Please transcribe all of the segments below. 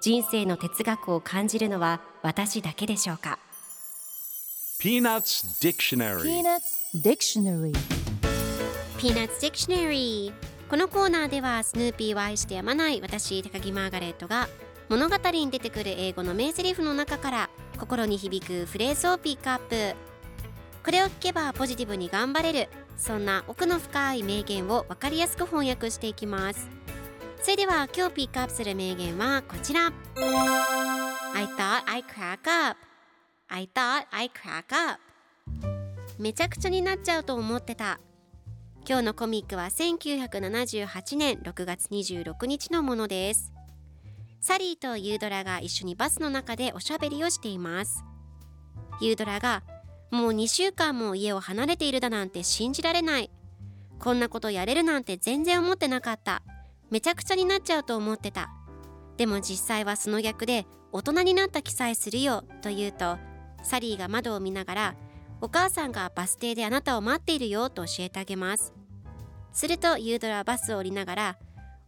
人生の哲学を感じるのは私だけでしょうか？Peanuts Dictionary. Peanuts Dictionary. Peanuts Dictionary このコーナーではスヌーピーを愛してやまない私高木マーガレットが物語に出てくる英語の名台詞の中から心に響くフレーズをピックアップ。これを聞けばポジティブに頑張れる。そんな奥の深い名言を分かりやすく翻訳していきますそれでは今日ピックアップする名言はこちら。I thought I crack up. I thought I crack up. めちゃくちゃになっちゃうと思ってた。今日のコミックは1978年6月26日のものです。サリーとユードラが一緒にバスの中でおしゃべりをしています。ユードラがもう2週間も家を離れているだなんて信じられないこんなことやれるなんて全然思ってなかっためちゃくちゃになっちゃうと思ってた。でも実際はその逆で大人になった気さえするよと言うとサリーが窓を見ながらお母さんがバス停であなたを待っているよと教えてあげます。するとユードラはバスを降りながら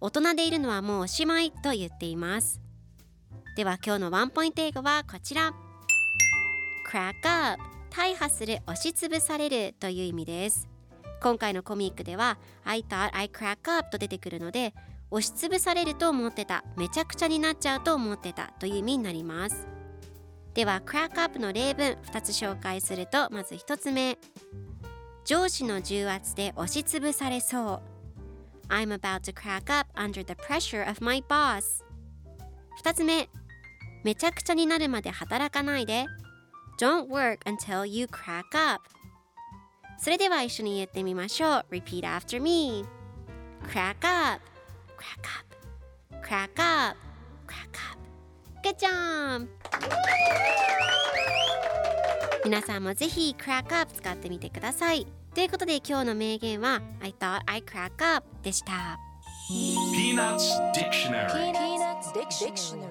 大人でいるのはもうおしまいと言っています。では今日のワンポイント英語はこちら crack up 大破する押しつぶされるという意味です。今回のコミックでは I thought I crack up と出てくるので押しつぶされると思ってためちゃくちゃになっちゃうと思ってたという意味になります。では crack up の例文2つ紹介するとまず1つ目。上司の重圧で押しつぶされそう。I'm about to crack up under the pressure of my boss 2つ目。めちゃくちゃになるまで働かないで。Don't work until you crack up それでは一緒に言ってみましょう Repeat after me Crack up Crack up Crack up Crack up Good job! 皆さんもぜひ Crack up 使ってみてくださいということで今日の名言は I thought I crack up でした Peanuts Dictionary Peanuts Dictionary